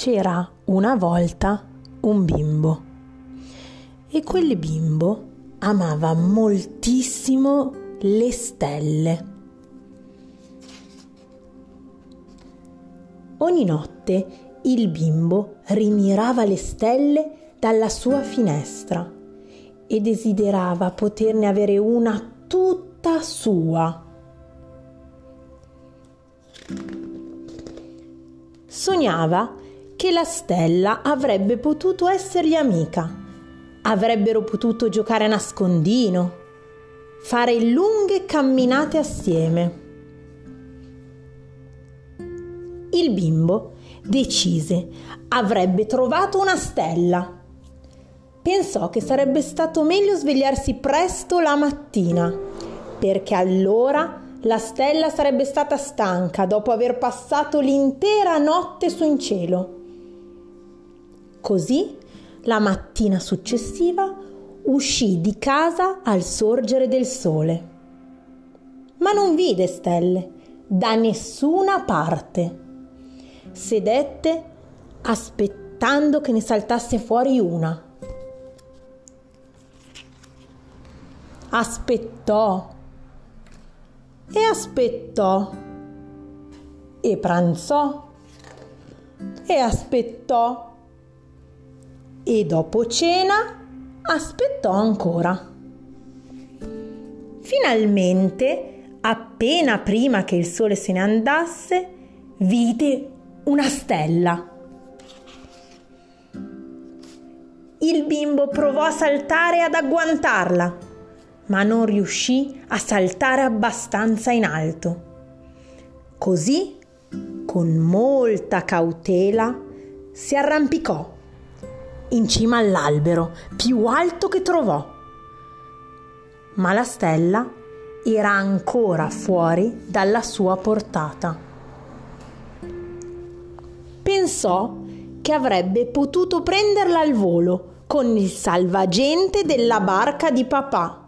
C'era una volta un bimbo e quel bimbo amava moltissimo le stelle. Ogni notte il bimbo rimirava le stelle dalla sua finestra e desiderava poterne avere una tutta sua. Sognava che la stella avrebbe potuto essergli amica, avrebbero potuto giocare a nascondino, fare lunghe camminate assieme. Il bimbo decise avrebbe trovato una stella. Pensò che sarebbe stato meglio svegliarsi presto la mattina, perché allora la stella sarebbe stata stanca dopo aver passato l'intera notte su in cielo. Così, la mattina successiva, uscì di casa al sorgere del sole. Ma non vide stelle da nessuna parte. Sedette aspettando che ne saltasse fuori una. Aspettò e aspettò e pranzò e aspettò e dopo cena aspettò ancora. Finalmente, appena prima che il sole se ne andasse, vide una stella. Il bimbo provò a saltare ad agguantarla, ma non riuscì a saltare abbastanza in alto. Così, con molta cautela, si arrampicò in cima all'albero più alto che trovò. Ma la stella era ancora fuori dalla sua portata. Pensò che avrebbe potuto prenderla al volo con il salvagente della barca di papà.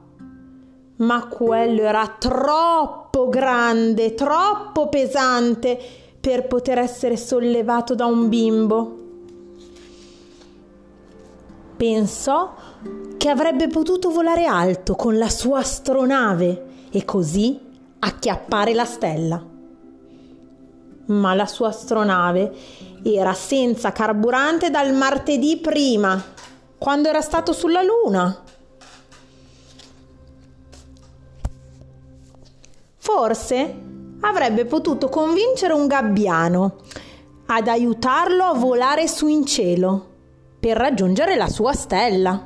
Ma quello era troppo grande, troppo pesante per poter essere sollevato da un bimbo pensò che avrebbe potuto volare alto con la sua astronave e così acchiappare la stella. Ma la sua astronave era senza carburante dal martedì prima, quando era stato sulla Luna. Forse avrebbe potuto convincere un gabbiano ad aiutarlo a volare su in cielo per raggiungere la sua stella.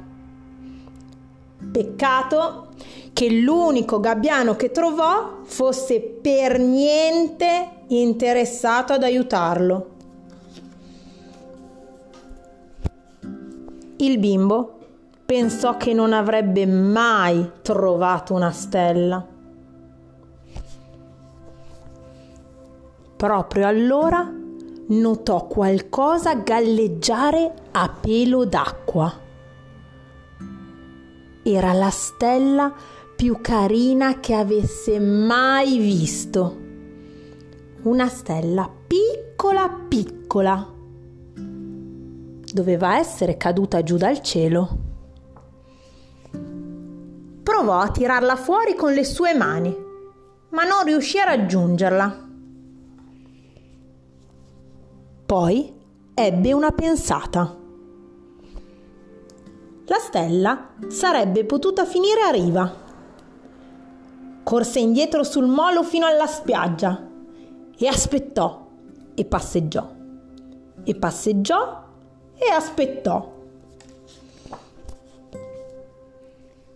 Peccato che l'unico gabbiano che trovò fosse per niente interessato ad aiutarlo. Il bimbo pensò che non avrebbe mai trovato una stella. Proprio allora notò qualcosa galleggiare a pelo d'acqua. Era la stella più carina che avesse mai visto. Una stella piccola piccola. Doveva essere caduta giù dal cielo. Provò a tirarla fuori con le sue mani, ma non riuscì a raggiungerla. Poi ebbe una pensata. La stella sarebbe potuta finire a riva. Corse indietro sul molo fino alla spiaggia e aspettò e passeggiò e passeggiò e aspettò.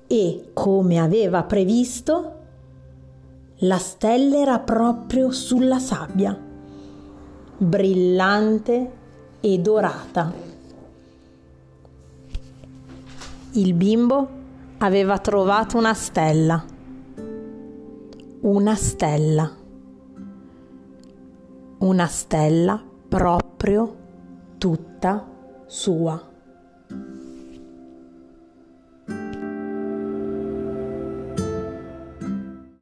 E come aveva previsto, la stella era proprio sulla sabbia brillante e dorata. Il bimbo aveva trovato una stella, una stella, una stella proprio tutta sua.